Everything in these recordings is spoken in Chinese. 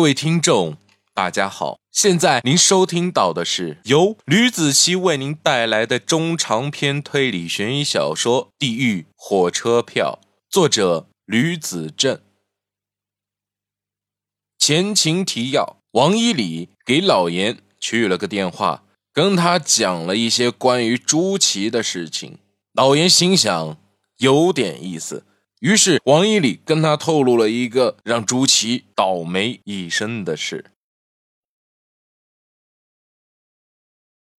各位听众，大家好！现在您收听到的是由吕子熙为您带来的中长篇推理悬疑小说《地狱火车票》，作者吕子正。前情提要：王一礼给老严去了个电话，跟他讲了一些关于朱祁的事情。老严心想有点意思。于是，王一礼跟他透露了一个让朱祁倒霉一生的事。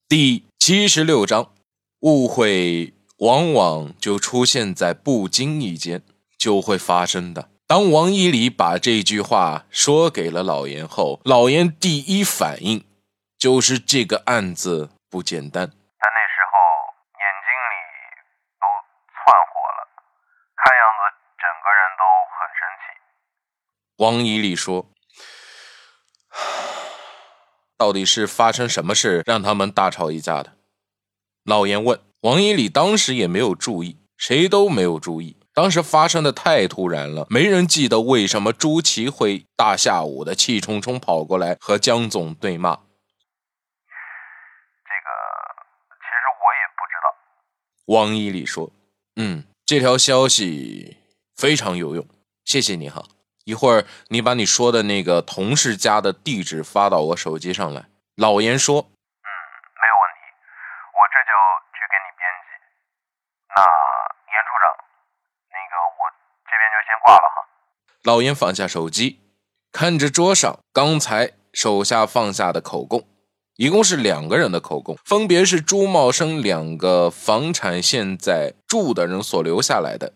第七十六章，误会往往就出现在不经意间就会发生的。当王一礼把这句话说给了老严后，老严第一反应就是这个案子不简单。王一礼说：“ 到底是发生什么事让他们大吵一架的？”老严问。王一礼当时也没有注意，谁都没有注意。当时发生的太突然了，没人记得为什么朱祁会大下午的气冲冲跑过来和江总对骂。这个其实我也不知道。王一礼说：“嗯，这条消息非常有用，谢谢你哈。”一会儿，你把你说的那个同事家的地址发到我手机上来。老严说：“嗯，没有问题，我这就去给你编辑。那严处长，那个我这边就先挂了哈。”老严放下手机，看着桌上刚才手下放下的口供，一共是两个人的口供，分别是朱茂生两个房产现在住的人所留下来的。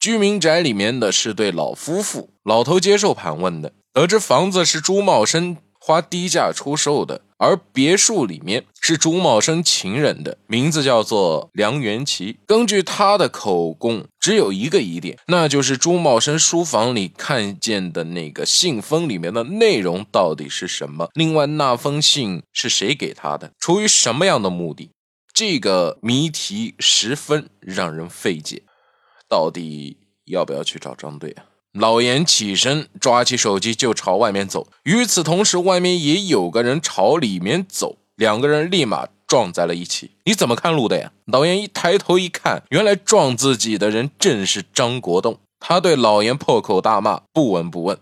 居民宅里面的是对老夫妇，老头接受盘问的，得知房子是朱茂生花低价出售的，而别墅里面是朱茂生情人的，名字叫做梁元奇。根据他的口供，只有一个疑点，那就是朱茂生书房里看见的那个信封里面的内容到底是什么？另外，那封信是谁给他的？出于什么样的目的？这个谜题十分让人费解。到底要不要去找张队啊？老严起身，抓起手机就朝外面走。与此同时，外面也有个人朝里面走，两个人立马撞在了一起。你怎么看路的呀？老严一抬头一看，原来撞自己的人正是张国栋。他对老严破口大骂，不闻不问。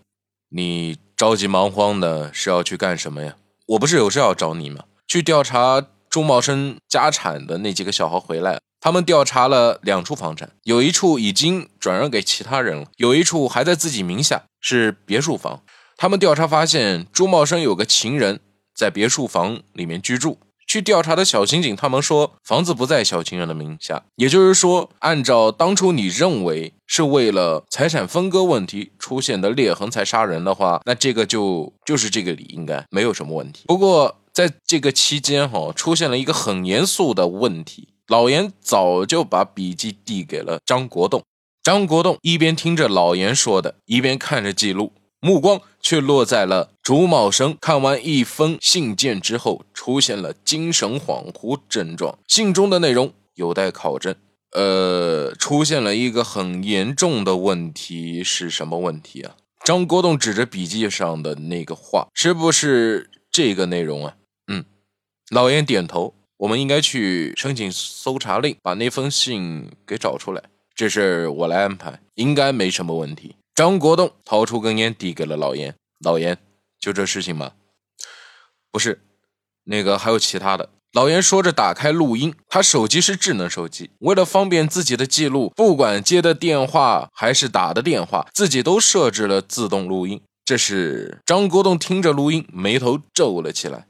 你着急忙慌的是要去干什么呀？我不是有事要找你吗？去调查朱茂生家产的那几个小孩回来。他们调查了两处房产，有一处已经转让给其他人了，有一处还在自己名下，是别墅房。他们调查发现，朱茂生有个情人在别墅房里面居住。去调查的小刑警他们说，房子不在小情人的名下，也就是说，按照当初你认为是为了财产分割问题出现的裂痕才杀人的话，那这个就就是这个理，应该没有什么问题。不过在这个期间，哈，出现了一个很严肃的问题。老严早就把笔记递给了张国栋，张国栋一边听着老严说的，一边看着记录，目光却落在了朱茂生看完一封信件之后出现了精神恍惚症状，信中的内容有待考证。呃，出现了一个很严重的问题是什么问题啊？张国栋指着笔记上的那个话，是不是这个内容啊？嗯，老严点头。我们应该去申请搜查令，把那封信给找出来。这事我来安排，应该没什么问题。张国栋掏出根烟，递给了老严。老严，就这事情吗？不是，那个还有其他的。老严说着，打开录音。他手机是智能手机，为了方便自己的记录，不管接的电话还是打的电话，自己都设置了自动录音。这是张国栋听着录音，眉头皱了起来。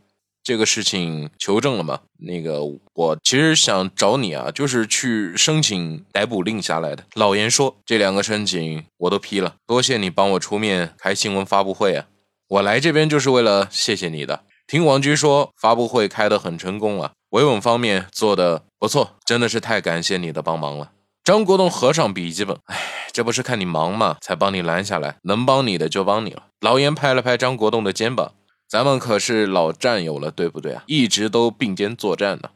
这个事情求证了吗？那个，我其实想找你啊，就是去申请逮捕令下来的。老严说，这两个申请我都批了，多谢你帮我出面开新闻发布会啊！我来这边就是为了谢谢你的。听王局说，发布会开得很成功啊，维稳方面做得不错，真的是太感谢你的帮忙了。张国栋合上笔记本，哎，这不是看你忙吗，才帮你拦下来，能帮你的就帮你了。老严拍了拍张国栋的肩膀。咱们可是老战友了，对不对啊？一直都并肩作战呢。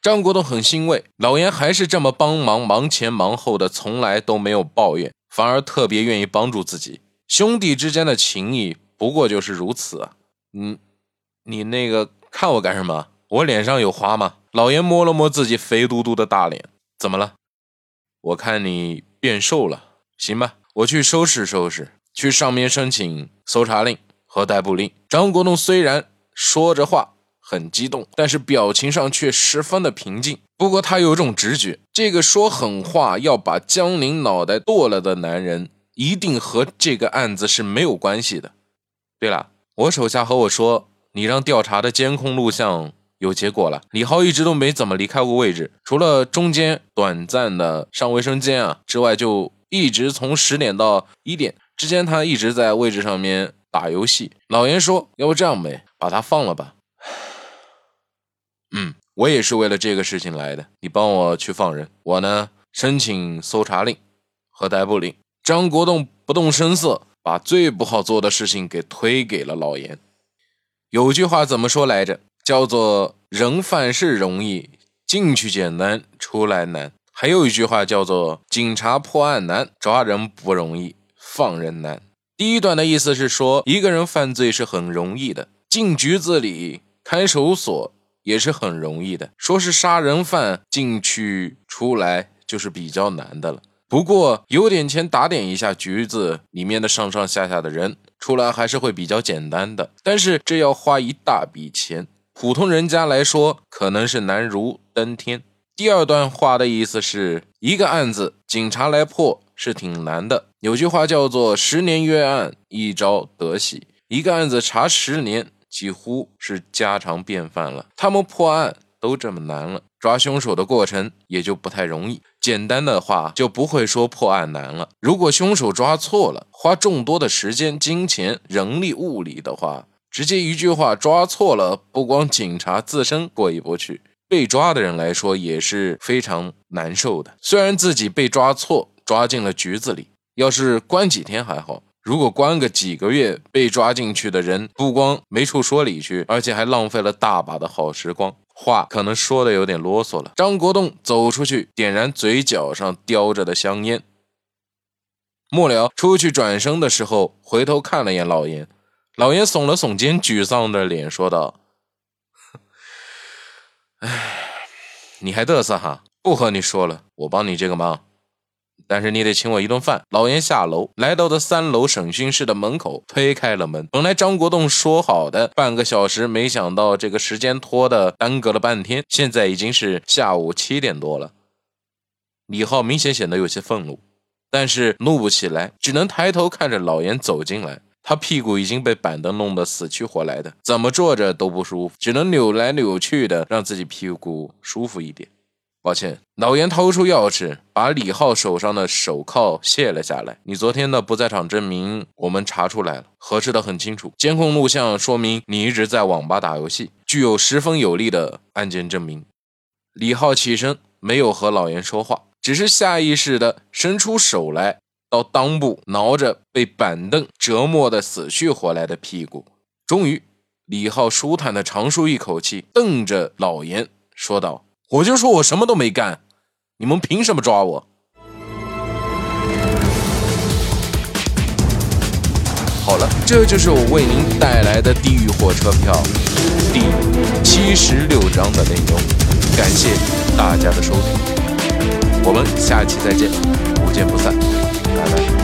张国栋很欣慰，老严还是这么帮忙，忙前忙后的，从来都没有抱怨，反而特别愿意帮助自己。兄弟之间的情谊不过就是如此啊。你你那个看我干什么？我脸上有花吗？老严摸了摸自己肥嘟嘟的大脸，怎么了？我看你变瘦了。行吧，我去收拾收拾，去上面申请搜查令和逮捕令。张国栋虽然说着话。很激动，但是表情上却十分的平静。不过他有种直觉，这个说狠话要把江宁脑袋剁了的男人，一定和这个案子是没有关系的。对了，我手下和我说，你让调查的监控录像有结果了。李浩一直都没怎么离开过位置，除了中间短暂的上卫生间啊之外，就一直从十点到一点之间，他一直在位置上面打游戏。老严说，要不这样呗，把他放了吧。嗯，我也是为了这个事情来的。你帮我去放人，我呢申请搜查令和逮捕令。张国栋不动声色，把最不好做的事情给推给了老严。有句话怎么说来着？叫做“人犯事容易，进去简单，出来难”。还有一句话叫做“警察破案难，抓人不容易，放人难”。第一段的意思是说，一个人犯罪是很容易的，进局子里看守所。也是很容易的，说是杀人犯进去出来就是比较难的了。不过有点钱打点一下局子里面的上上下下的人出来还是会比较简单的，但是这要花一大笔钱，普通人家来说可能是难如登天。第二段话的意思是一个案子警察来破是挺难的，有句话叫做十年约案一朝得喜，一个案子查十年。几乎是家常便饭了。他们破案都这么难了，抓凶手的过程也就不太容易。简单的话就不会说破案难了。如果凶手抓错了，花众多的时间、金钱、人力、物力的话，直接一句话抓错了，不光警察自身过意不去，被抓的人来说也是非常难受的。虽然自己被抓错，抓进了局子里，要是关几天还好。如果关个几个月，被抓进去的人不光没处说理去，而且还浪费了大把的好时光。话可能说的有点啰嗦了。张国栋走出去，点燃嘴角上叼着的香烟。末了，出去转身的时候，回头看了眼老严。老严耸了耸肩，沮丧的脸说道：“哎，你还嘚瑟哈？不和你说了，我帮你这个忙。”但是你得请我一顿饭。老严下楼，来到的三楼审讯室的门口，推开了门。本来张国栋说好的半个小时，没想到这个时间拖的耽搁了半天。现在已经是下午七点多了。李浩明显显得有些愤怒，但是怒不起来，只能抬头看着老严走进来。他屁股已经被板凳弄得死去活来的，怎么坐着都不舒服，只能扭来扭去的，让自己屁股舒服一点。抱歉，老严掏出钥匙，把李浩手上的手铐卸了下来。你昨天的不在场证明我们查出来了，核实的很清楚。监控录像说明你一直在网吧打游戏，具有十分有力的案件证明。李浩起身，没有和老严说话，只是下意识的伸出手来，到裆部挠着被板凳折磨的死去活来的屁股。终于，李浩舒坦的长舒一口气，瞪着老严说道。我就说我什么都没干，你们凭什么抓我？好了，这就是我为您带来的《地狱火车票》第七十六章的内容。感谢大家的收听，我们下期再见，不见不散，拜拜。